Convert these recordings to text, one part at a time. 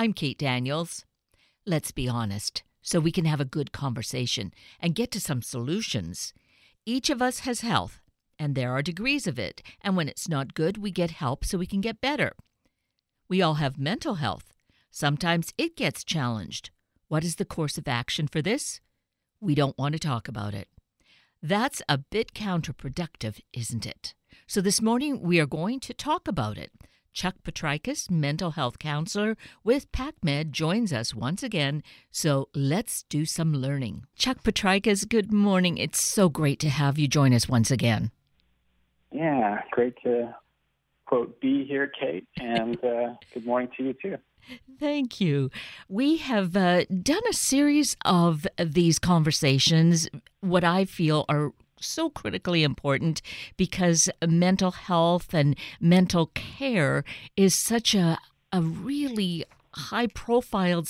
I'm Kate Daniels. Let's be honest so we can have a good conversation and get to some solutions. Each of us has health, and there are degrees of it, and when it's not good, we get help so we can get better. We all have mental health. Sometimes it gets challenged. What is the course of action for this? We don't want to talk about it. That's a bit counterproductive, isn't it? So this morning we are going to talk about it. Chuck Petrikis, mental health counselor with PacMed, joins us once again. So let's do some learning. Chuck Petrikis, good morning. It's so great to have you join us once again. Yeah, great to quote be here, Kate, and uh, good morning to you too. Thank you. We have uh, done a series of these conversations, what I feel are so critically important because mental health and mental care is such a, a really high profile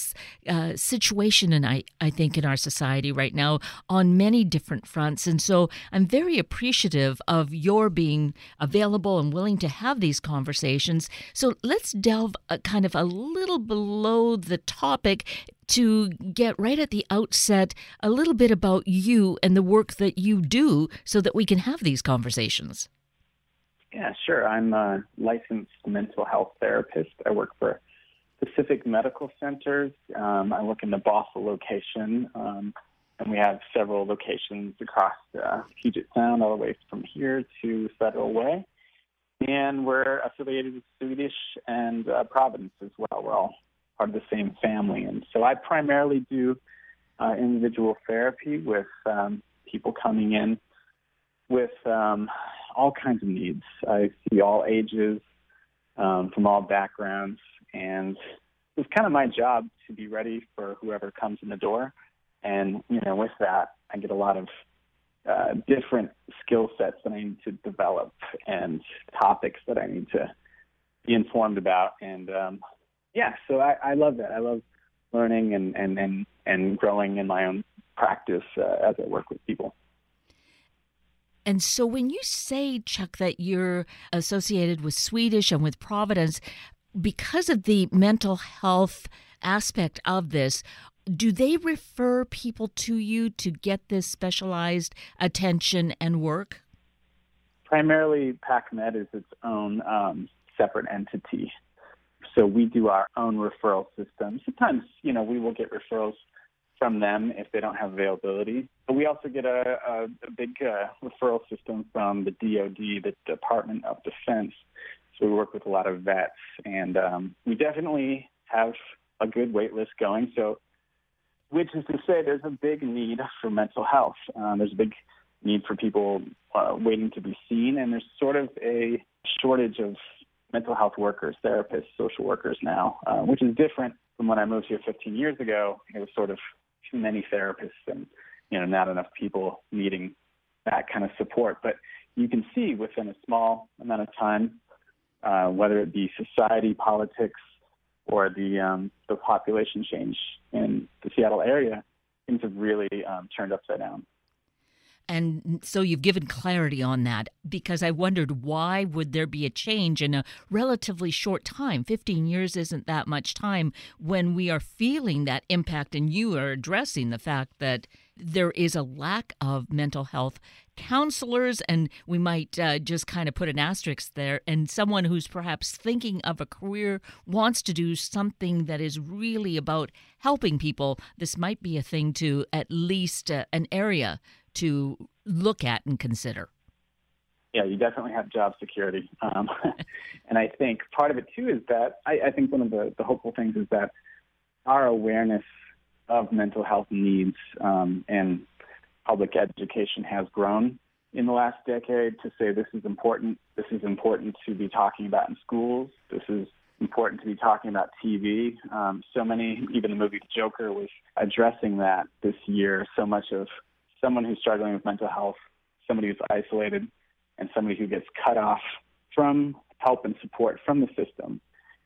uh, situation and I, I think in our society right now on many different fronts. And so i'm very appreciative of your being available and willing to have these conversations. So let's delve a, kind of a little below the topic to get right at the outset a little bit about you and the work that you do so that we can have these conversations. Yeah sure. I'm a licensed mental health therapist. I work for Pacific Medical Centers. Um, I work in the Bothell location, um, and we have several locations across uh, Puget Sound, all the way from here to Federal Way. And we're affiliated with Swedish and uh, Providence as well. We're all part of the same family. And so I primarily do uh, individual therapy with um, people coming in with um, all kinds of needs. I see all ages, um, from all backgrounds and it's kind of my job to be ready for whoever comes in the door. And you know, with that, I get a lot of uh, different skill sets that I need to develop and topics that I need to be informed about. And um, yeah, so I, I love that. I love learning and and and and growing in my own practice uh, as I work with people. And so when you say, Chuck, that you're associated with Swedish and with Providence, because of the mental health aspect of this, do they refer people to you to get this specialized attention and work? Primarily, PacMed is its own um, separate entity. So we do our own referral system. Sometimes, you know, we will get referrals from them if they don't have availability. But we also get a, a, a big uh, referral system from the DoD, the Department of Defense, so we work with a lot of vets, and um, we definitely have a good wait list going. So, which is to say, there's a big need for mental health. Um, there's a big need for people uh, waiting to be seen, and there's sort of a shortage of mental health workers, therapists, social workers now, uh, which is different from when I moved here 15 years ago. It was sort of too many therapists and you know not enough people needing that kind of support. But you can see within a small amount of time uh, whether it be society, politics, or the um, the population change in the Seattle area, things have really um, turned upside down. And so you've given clarity on that because I wondered why would there be a change in a relatively short time? 15 years isn't that much time when we are feeling that impact and you are addressing the fact that there is a lack of mental health counselors, and we might uh, just kind of put an asterisk there. And someone who's perhaps thinking of a career wants to do something that is really about helping people. This might be a thing to at least uh, an area to look at and consider. Yeah, you definitely have job security. Um, and I think part of it too is that I, I think one of the, the hopeful things is that our awareness of mental health needs um, and public education has grown in the last decade to say this is important. This is important to be talking about in schools. This is important to be talking about TV. Um, so many, even the movie Joker was addressing that this year. So much of someone who's struggling with mental health, somebody who's isolated, and somebody who gets cut off from help and support from the system,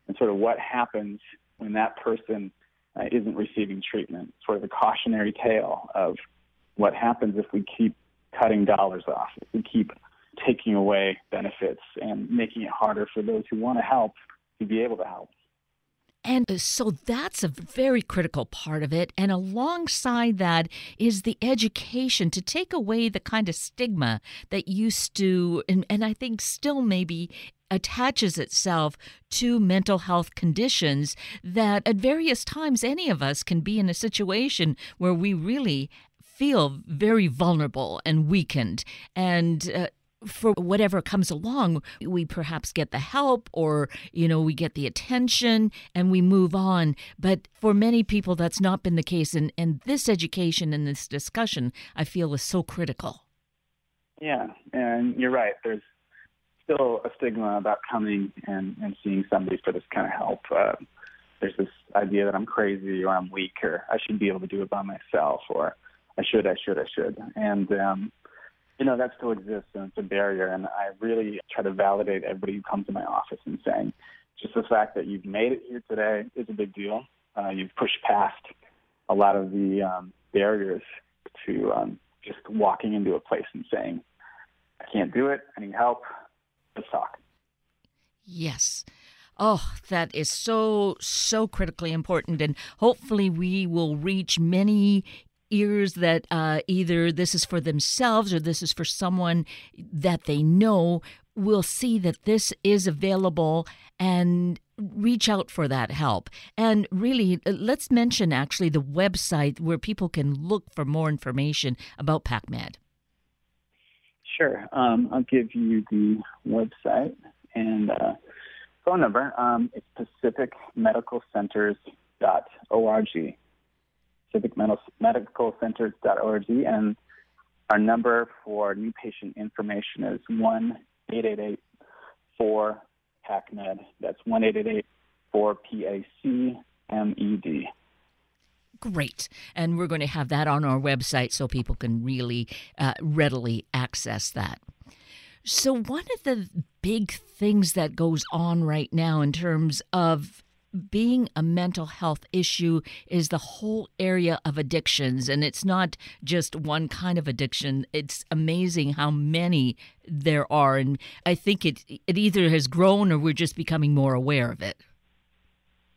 and sort of what happens when that person uh, isn't receiving treatment. Sort of a cautionary tale of what happens if we keep cutting dollars off, if we keep taking away benefits and making it harder for those who want to help to be able to help. And uh, so that's a very critical part of it. And alongside that is the education to take away the kind of stigma that used to, and, and I think still maybe attaches itself to mental health conditions that at various times any of us can be in a situation where we really feel very vulnerable and weakened and uh, for whatever comes along, we perhaps get the help or, you know, we get the attention and we move on. But for many people, that's not been the case. And, and this education and this discussion, I feel, is so critical. Yeah, and you're right. There's still a stigma about coming and, and seeing somebody for this kind of help. Uh, there's this idea that I'm crazy or I'm weak or I should be able to do it by myself or I should, I should, I should. And, um, you know, that still exists and it's a barrier. And I really try to validate everybody who comes to my office and saying, just the fact that you've made it here today is a big deal. Uh, you've pushed past a lot of the um, barriers to um, just walking into a place and saying, I can't do it. I need help. Let's talk. Yes. Oh, that is so, so critically important. And hopefully, we will reach many ears that uh, either this is for themselves or this is for someone that they know will see that this is available and reach out for that help. And really, let's mention actually the website where people can look for more information about PACMed. Sure. Um, I'll give you the website and uh, phone number. Um, it's pacificmedicalcenters.org pacificmedicalcenters.org, and our number for new patient information is 1 888 4 PACMED. That's 1 888 4 PACMED. Great. And we're going to have that on our website so people can really uh, readily access that. So, one of the big things that goes on right now in terms of being a mental health issue is the whole area of addictions and it's not just one kind of addiction. It's amazing how many there are and i think it it either has grown or we're just becoming more aware of it.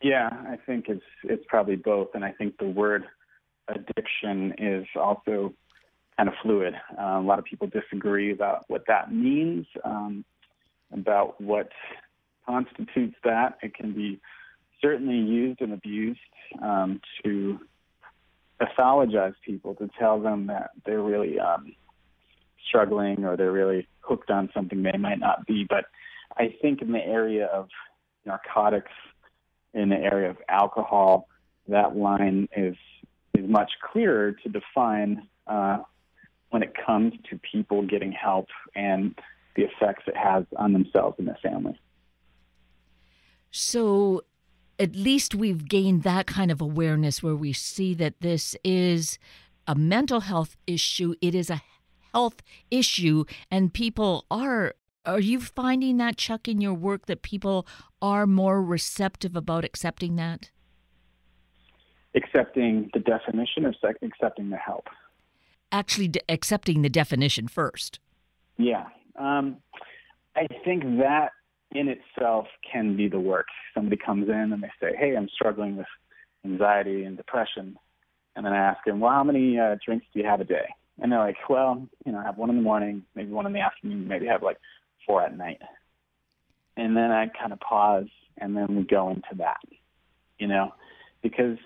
Yeah i think it's it's probably both and i think the word addiction is also kind of fluid. Uh, a lot of people disagree about what that means um, about what constitutes that. It can be certainly used and abused um, to pathologize people, to tell them that they're really um, struggling or they're really hooked on something they might not be. But I think in the area of narcotics, in the area of alcohol, that line is is much clearer to define uh, when it comes to people getting help and the effects it has on themselves and their family. So, at least we've gained that kind of awareness where we see that this is a mental health issue, it is a health issue, and people are. Are you finding that, Chuck, in your work that people are more receptive about accepting that? Accepting the definition or accepting the help? Actually, de- accepting the definition first. Yeah. Um, I think that in itself can be the work. Somebody comes in and they say, "Hey, I'm struggling with anxiety and depression," and then I ask them, "Well, how many uh, drinks do you have a day?" And they're like, "Well, you know, I have one in the morning, maybe one in the afternoon, maybe I have like four at night." And then I kind of pause, and then we go into that, you know, because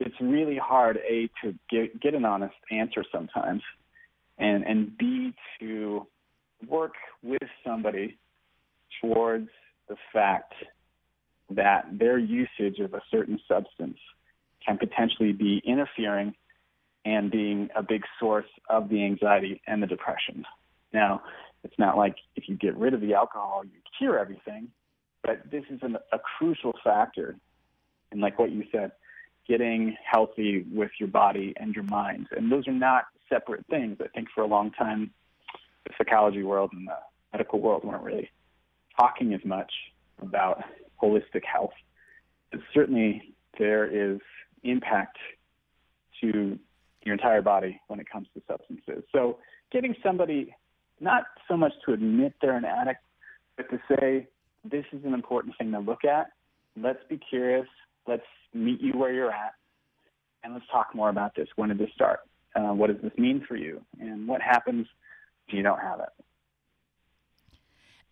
it's really hard a to get get an honest answer sometimes, and and b to work with somebody towards the fact that their usage of a certain substance can potentially be interfering and being a big source of the anxiety and the depression. Now, it's not like if you get rid of the alcohol, you cure everything, but this is an, a crucial factor. And like what you said, getting healthy with your body and your mind. And those are not separate things. I think for a long time, the psychology world and the medical world weren't really talking as much about holistic health. But certainly, there is impact to your entire body when it comes to substances. So, getting somebody not so much to admit they're an addict, but to say this is an important thing to look at. let's be curious. Let's meet you where you're at, and let's talk more about this. When did this start? Uh, what does this mean for you? And what happens if you don't have it?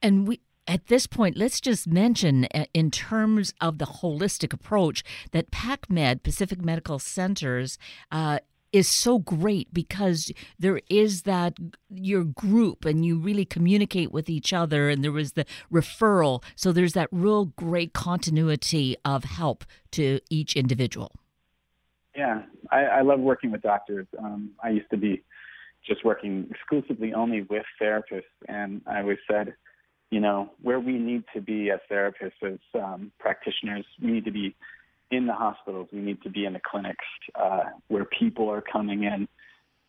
And we at this point, let's just mention, uh, in terms of the holistic approach, that PacMed, Pacific Medical Centers, uh, is so great because there is that your group and you really communicate with each other and there was the referral. So there's that real great continuity of help to each individual. Yeah. I, I love working with doctors. Um, i used to be just working exclusively only with therapists. And i always said you know, where we need to be as therapists, as um, practitioners, we need to be in the hospitals, we need to be in the clinics uh, where people are coming in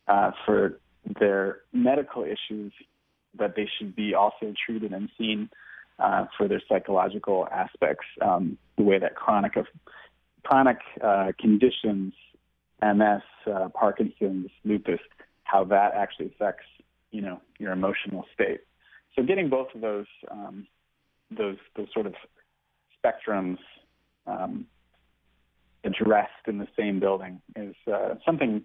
uh, for their medical issues, but they should be also treated and seen uh, for their psychological aspects, um, the way that chronic of chronic uh, conditions, MS, uh, Parkinson's, lupus, how that actually affects you know your emotional state. So getting both of those um, those those sort of spectrums um, addressed in the same building is uh, something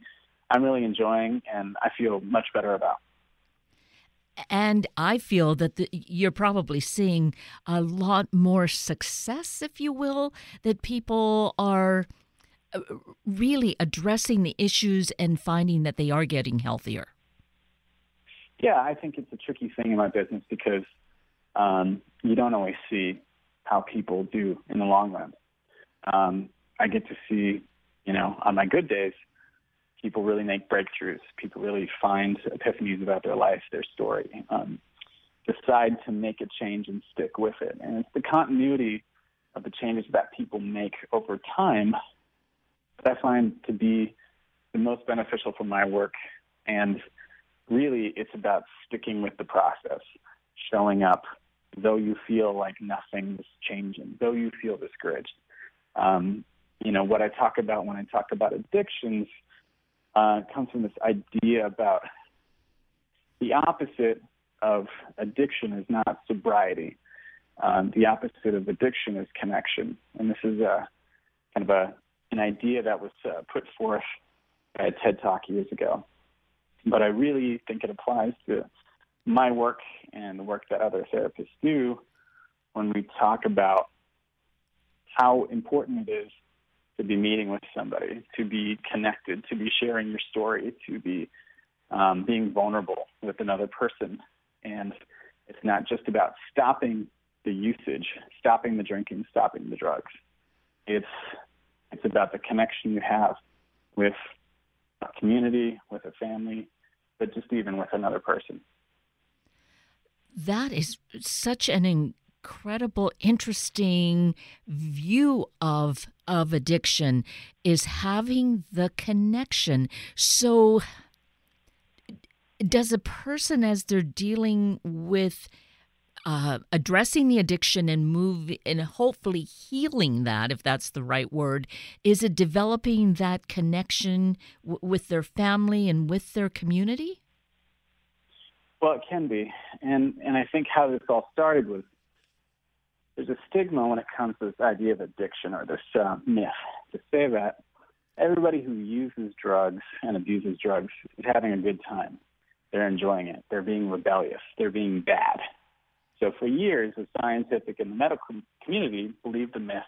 I'm really enjoying and I feel much better about. And I feel that the, you're probably seeing a lot more success, if you will, that people are uh, really addressing the issues and finding that they are getting healthier. Yeah, I think it's a tricky thing in my business because um, you don't always see how people do in the long run. Um, I get to see, you know, on my good days, people really make breakthroughs. People really find epiphanies about their life, their story, um, decide to make a change and stick with it. And it's the continuity of the changes that people make over time that I find to be the most beneficial for my work. And really it's about sticking with the process, showing up, though you feel like nothing's changing, though you feel discouraged. Um, you know, what I talk about when I talk about addictions uh, comes from this idea about the opposite of addiction is not sobriety. Um, the opposite of addiction is connection. And this is a kind of a, an idea that was uh, put forth by a TED Talk years ago but I really think it applies to my work and the work that other therapists do when we talk about how important it is to be meeting with somebody, to be connected, to be sharing your story, to be um, being vulnerable with another person. And it's not just about stopping the usage, stopping the drinking, stopping the drugs. It's it's about the connection you have with community, with a family, but just even with another person. That is such an incredible, interesting view of of addiction is having the connection. So does a person as they're dealing with uh, addressing the addiction and move and hopefully healing that, if that's the right word, is it developing that connection w- with their family and with their community? Well, it can be, and and I think how this all started was there's a stigma when it comes to this idea of addiction or this uh, myth to say that everybody who uses drugs and abuses drugs is having a good time. They're enjoying it. They're being rebellious. They're being bad. So for years, the scientific and the medical community believed the myth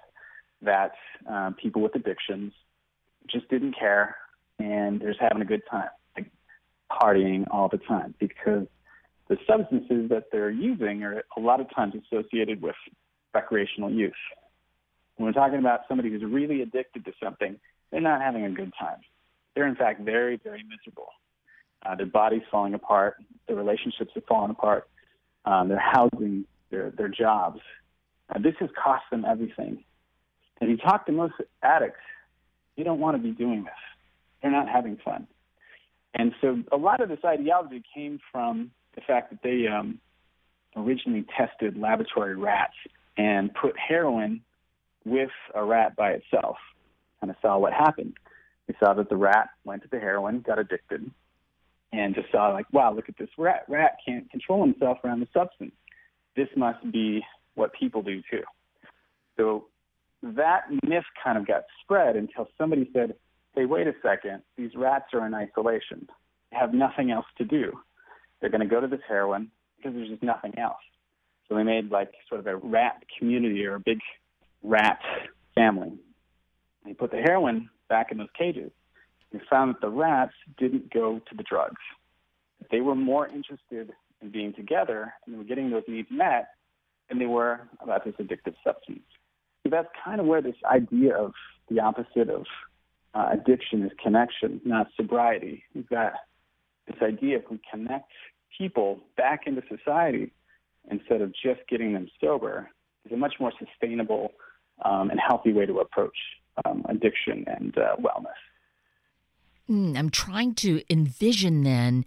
that um, people with addictions just didn't care and they're just having a good time, like partying all the time, because the substances that they're using are a lot of times associated with recreational use. When we're talking about somebody who's really addicted to something, they're not having a good time. They're in fact very, very miserable. Uh, their body's falling apart. Their relationships are falling apart um, their housing, their their jobs. This has cost them everything. And you talk to most addicts, you don't want to be doing this. They're not having fun. And so a lot of this ideology came from the fact that they um, originally tested laboratory rats and put heroin with a rat by itself, kind of saw what happened. They saw that the rat went to the heroin, got addicted, and just saw like, wow, look at this rat. Rat can't control himself around the substance. This must be what people do too. So that myth kind of got spread until somebody said, hey, wait a second, these rats are in isolation. They have nothing else to do. They're going to go to this heroin because there's just nothing else. So they made like sort of a rat community or a big rat family. They put the heroin back in those cages. They found that the rats didn't go to the drugs. They were more interested in being together and were getting those needs met than they were about this addictive substance. So that's kind of where this idea of the opposite of uh, addiction is connection, not sobriety. We've got this idea if we connect people back into society instead of just getting them sober is a much more sustainable um, and healthy way to approach um, addiction and uh, wellness. Mm, I'm trying to envision then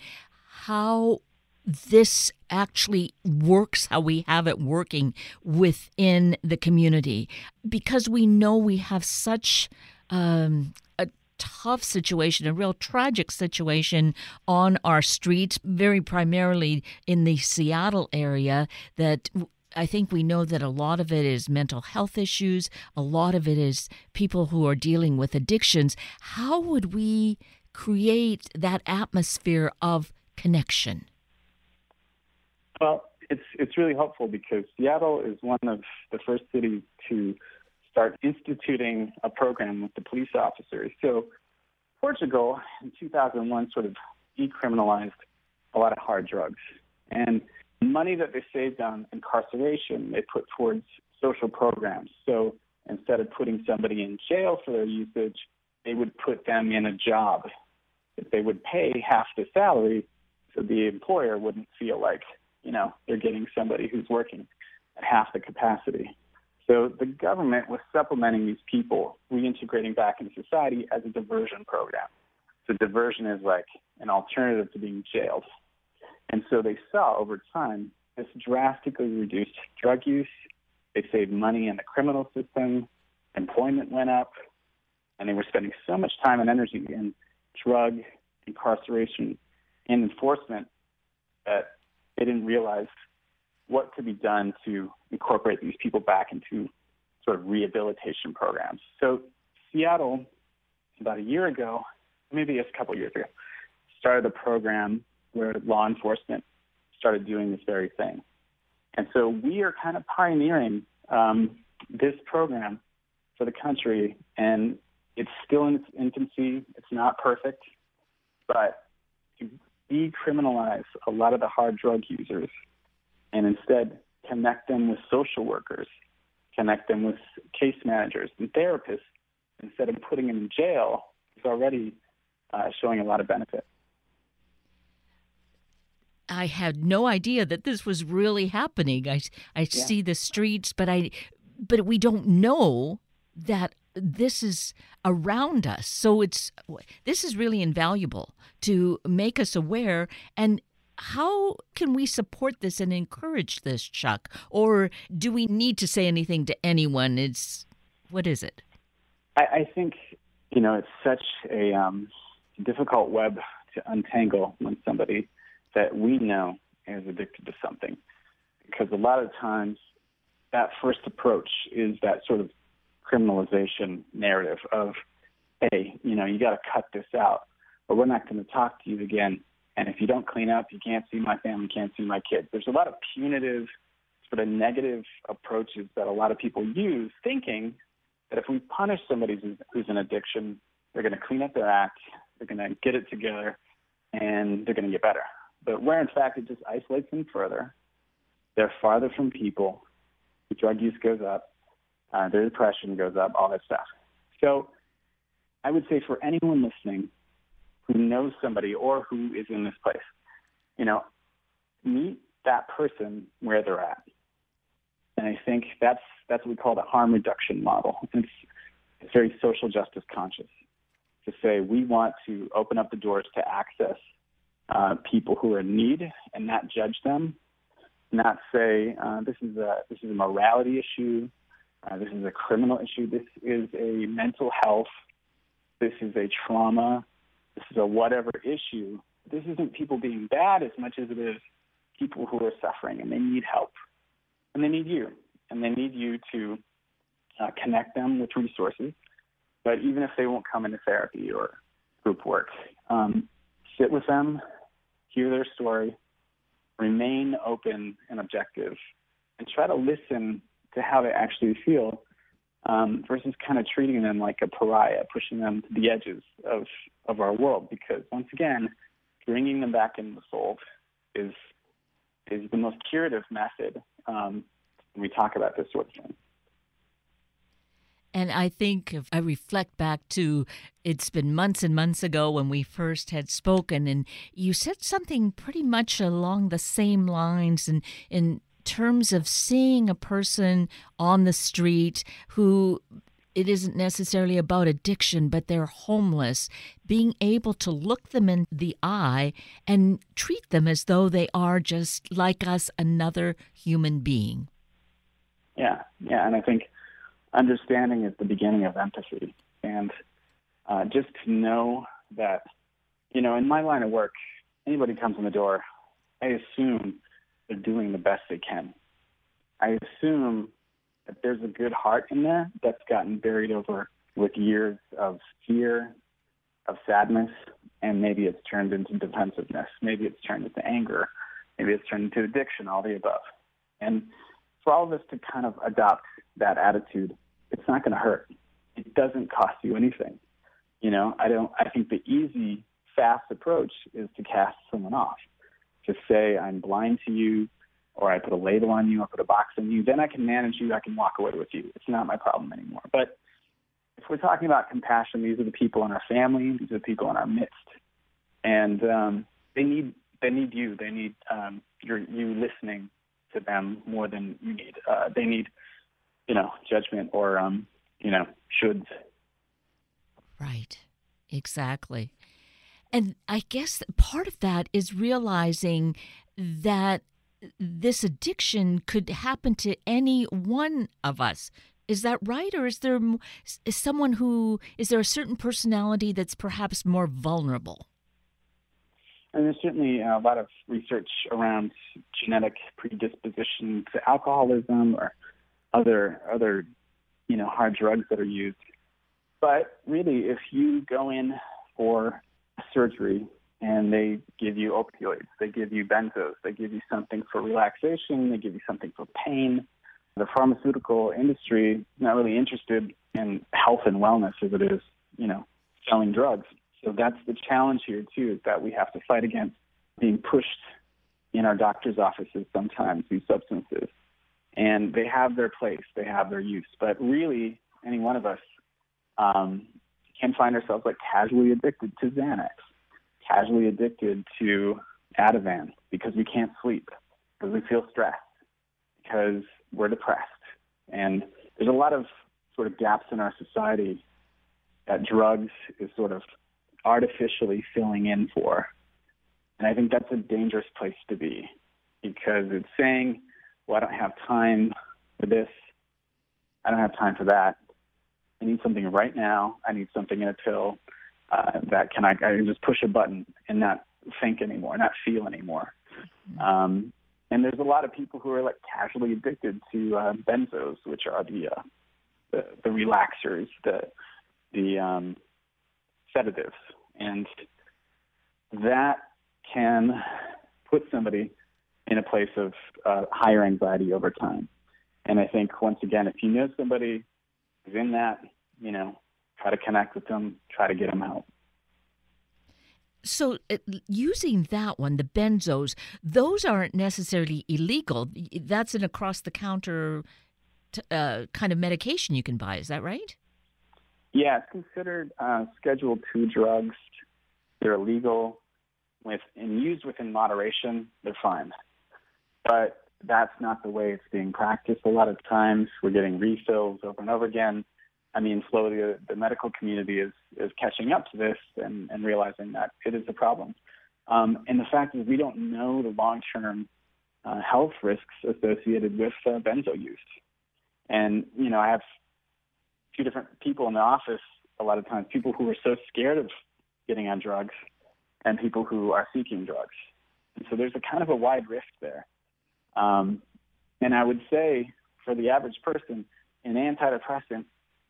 how this actually works, how we have it working within the community, because we know we have such um, a tough situation, a real tragic situation on our streets, very primarily in the Seattle area, that I think we know that a lot of it is mental health issues, a lot of it is people who are dealing with addictions. How would we create that atmosphere of connection? Well, it's it's really helpful because Seattle is one of the first cities to start instituting a program with the police officers. So Portugal in 2001 sort of decriminalized a lot of hard drugs and money that they saved on incarceration they put towards social programs. So instead of putting somebody in jail for their usage, they would put them in a job. If they would pay half the salary, so the employer wouldn't feel like you know, they're getting somebody who's working at half the capacity. So the government was supplementing these people, reintegrating back into society as a diversion program. So diversion is like an alternative to being jailed. And so they saw over time this drastically reduced drug use. They saved money in the criminal system. Employment went up. And they were spending so much time and energy in drug incarceration and enforcement that they didn't realize what could be done to incorporate these people back into sort of rehabilitation programs. So Seattle, about a year ago, maybe a couple of years ago, started a program where law enforcement started doing this very thing. And so we are kind of pioneering um, this program for the country, and it's still in its infancy. It's not perfect, but to decriminalize a lot of the hard drug users and instead connect them with social workers, connect them with case managers and therapists instead of putting them in jail is already uh, showing a lot of benefit. I had no idea that this was really happening. I, I yeah. see the streets, but I, but we don't know that this is around us. So it's this is really invaluable to make us aware and how can we support this and encourage this, Chuck? Or do we need to say anything to anyone? It's what is it? I, I think you know it's such a um, difficult web to untangle when somebody that we know is addicted to something, because a lot of times that first approach is that sort of criminalization narrative of, hey, you know, you got to cut this out, or we're not going to talk to you again. And if you don't clean up, you can't see my family, can't see my kids. There's a lot of punitive, sort of negative approaches that a lot of people use, thinking that if we punish somebody who's, who's in addiction, they're going to clean up their act, they're going to get it together, and they're going to get better. But where in fact it just isolates them further, they're farther from people, the drug use goes up, uh, their depression goes up, all that stuff. So I would say for anyone listening who knows somebody or who is in this place, you know, meet that person where they're at. And I think that's that's what we call the harm reduction model. It's, it's very social justice conscious to say we want to open up the doors to access uh, people who are in need and not judge them, not say uh, this is a this is a morality issue, uh, this is a criminal issue. This is a mental health. This is a trauma. This is a whatever issue. This isn't people being bad as much as it is people who are suffering and they need help. And they need you. And they need you to uh, connect them with resources. But even if they won't come into therapy or group work, um, sit with them, hear their story, remain open and objective, and try to listen to how they actually feel um, versus kind of treating them like a pariah, pushing them to the edges of, of our world. Because once again, bringing them back into the fold is is the most curative method um, when we talk about this sort of thing. And I think if I reflect back to it's been months and months ago when we first had spoken, and you said something pretty much along the same lines and in terms of seeing a person on the street who it isn't necessarily about addiction, but they're homeless, being able to look them in the eye and treat them as though they are just like us, another human being. Yeah, yeah, and I think understanding is the beginning of empathy, and uh, just to know that, you know, in my line of work, anybody comes in the door, I assume they're doing the best they can. I assume that there's a good heart in there that's gotten buried over with years of fear, of sadness, and maybe it's turned into defensiveness. Maybe it's turned into anger. Maybe it's turned into addiction, all the above. And for all of us to kind of adopt that attitude, it's not going to hurt. It doesn't cost you anything. You know, I don't. I think the easy, fast approach is to cast someone off, to say I'm blind to you, or I put a label on you, I put a box on you, then I can manage you, I can walk away with you. It's not my problem anymore. But if we're talking about compassion, these are the people in our family, these are the people in our midst, and um, they need they need you. They need um, your you listening to them more than you need. Uh, they need you know judgment or um, you know shoulds. Right. Exactly. And I guess part of that is realizing that this addiction could happen to any one of us. Is that right? Or is there is someone who, is there a certain personality that's perhaps more vulnerable? And there's certainly uh, a lot of research around genetic predisposition to alcoholism or other other you know hard drugs that are used. But really, if you go in for surgery and they give you opioids, they give you benzos, they give you something for relaxation, they give you something for pain. The pharmaceutical industry is not really interested in health and wellness as it is, you know, selling drugs. So that's the challenge here too, is that we have to fight against being pushed in our doctor's offices sometimes these substances. And they have their place, they have their use. But really, any one of us um, can find ourselves like casually addicted to Xanax casually addicted to Ativan because we can't sleep, because we feel stressed, because we're depressed. And there's a lot of sort of gaps in our society that drugs is sort of artificially filling in for. And I think that's a dangerous place to be because it's saying, well, I don't have time for this. I don't have time for that. I need something right now. I need something in a pill uh, that can I, I can just push a button and not think anymore, not feel anymore. Um, and there's a lot of people who are like casually addicted to uh, benzos, which are the, uh, the the relaxers, the the um, sedatives, and that can put somebody in a place of uh, higher anxiety over time. And I think once again, if you know somebody who's in that, you know, try to connect with them, try to get them out. So, uh, using that one, the benzos, those aren't necessarily illegal. That's an across the counter uh, kind of medication you can buy. Is that right? Yeah, it's considered uh, Schedule Two drugs. They're illegal with and used within moderation. They're fine, but that's not the way it's being practiced. A lot of times, we're getting refills over and over again. I mean, slowly the, medical community is is catching up to this and, and realizing that it is a problem. Um, and the fact is, we don't know the long term uh, health risks associated with uh, benzo use. And you know, I have two different people in the office. A lot of times, people who are so scared of getting on drugs, and people who are seeking drugs. And so there's a kind of a wide rift there. Um, and I would say, for the average person, an antidepressant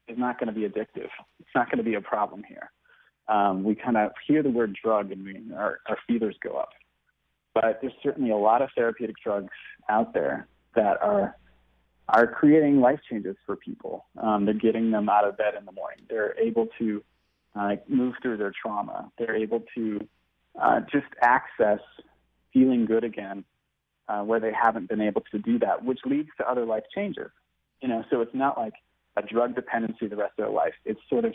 is not going to be addictive. It's not going to be a problem here. Um, we kind of hear the word drug and we, our, our feelers go up. But there's certainly a lot of therapeutic drugs out there that are are creating life changes for people. Um, they're getting them out of bed in the morning. They're able to uh, move through their trauma. They're able to uh, just access feeling good again uh, where they haven't been able to do that, which leads to other life changes. You know, so it's not like a drug dependency the rest of their life. It's sort of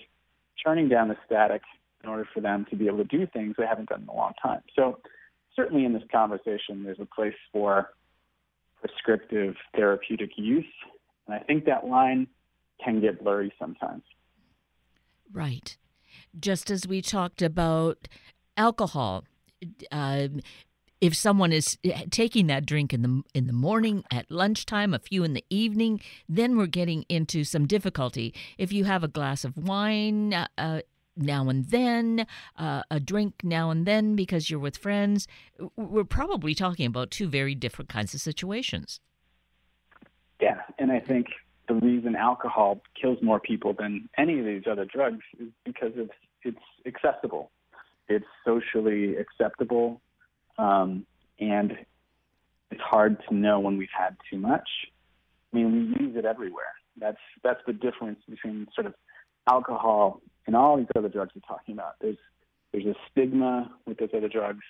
turning down the static in order for them to be able to do things they haven't done in a long time. So certainly in this conversation, there's a place for prescriptive therapeutic use. And I think that line can get blurry sometimes. Right. Just as we talked about alcohol, uh, if someone is eh, taking that drink in the in the morning, at lunchtime, a few in the evening, then we're getting into some difficulty. If you have a glass of wine uh, uh now and then, uh, a drink now and then because you're with friends, we're probably talking about two very different kinds of situations. Yeah, and I think the reason alcohol kills more people than any of these other drugs is because it's it's accessible. It's socially acceptable, um, and it's hard to know when we've had too much. I mean, we use it everywhere. That's that's the difference between sort of alcohol and all these other drugs we're talking about. There's there's a stigma with those other drugs,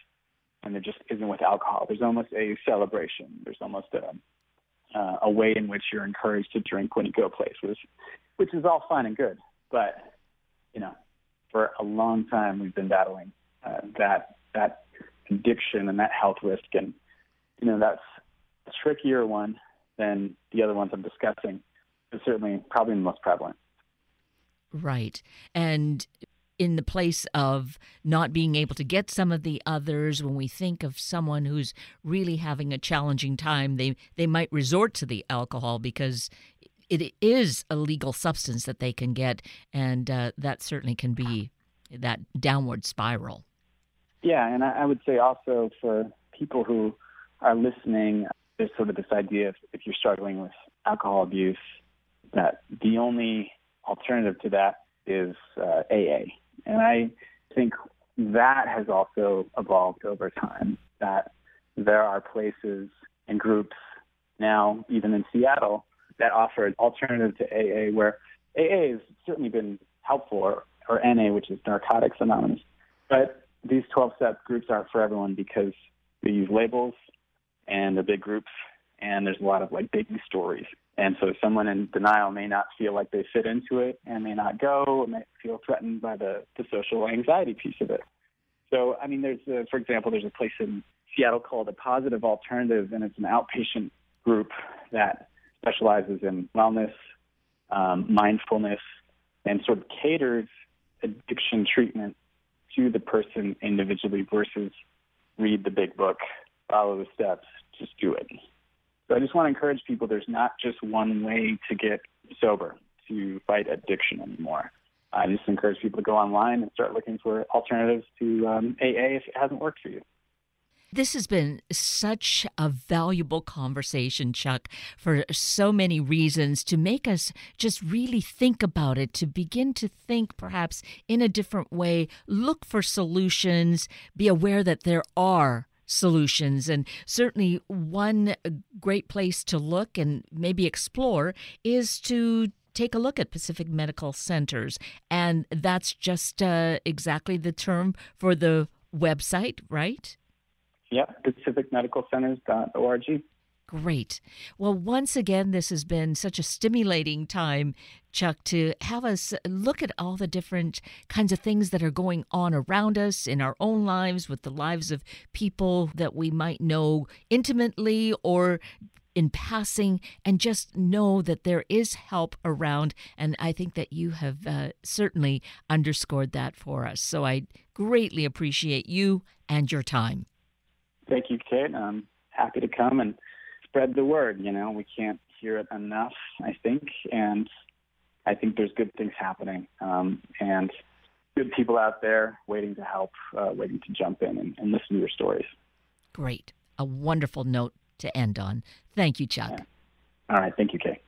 and there just isn't with alcohol. There's almost a celebration. There's almost a uh, a way in which you're encouraged to drink when you go places, which is all fine and good. But you know, for a long time we've been battling uh, that that addiction and that health risk, and you know that's a trickier one than the other ones I'm discussing. But certainly, probably the most prevalent. Right. And in the place of not being able to get some of the others when we think of someone who's really having a challenging time they they might resort to the alcohol because it is a legal substance that they can get and uh, that certainly can be that downward spiral yeah and I, I would say also for people who are listening there's sort of this idea if, if you're struggling with alcohol abuse that the only alternative to that is uh, AA. And I think that has also evolved over time, that there are places and groups now, even in Seattle, that offer an alternative to AA where AA has certainly been helpful, or, or NA, which is Narcotics Anonymous. But these 12 step groups aren't for everyone because they use labels and they're big groups, and there's a lot of like baby stories and so someone in denial may not feel like they fit into it and may not go, or may feel threatened by the, the social anxiety piece of it. So, I mean, there's, a, for example, there's a place in Seattle called a Positive Alternative, and it's an outpatient group that specializes in wellness, um, mindfulness, and sort of caters addiction treatment to the person individually versus read the big book, follow the steps, just do it. So I just want to encourage people there's not just one way to get sober, to fight addiction anymore. I just encourage people to go online and start looking for alternatives to um, AA if it hasn't worked for you. This has been such a valuable conversation, Chuck, for so many reasons to make us just really think about it, to begin to think perhaps in a different way, look for solutions, be aware that there are solutions. And certainly, one great place to look and maybe explore is to take a look at Pacific Medical Centers. And that's just uh, exactly the term for the website, right? Yeah, pacificmedicalcenters.org. Great. Well, once again, this has been such a stimulating time, Chuck, to have us look at all the different kinds of things that are going on around us in our own lives, with the lives of people that we might know intimately or in passing, and just know that there is help around. And I think that you have uh, certainly underscored that for us. So I greatly appreciate you and your time. Thank you, Kate. I'm happy to come and spread the word. You know, we can't hear it enough, I think, and I think there's good things happening, um, and good people out there waiting to help, uh, waiting to jump in and, and, listen to your stories. Great, a wonderful note to end on. Thank you, Chuck. Yeah. All right, thank you, Kay.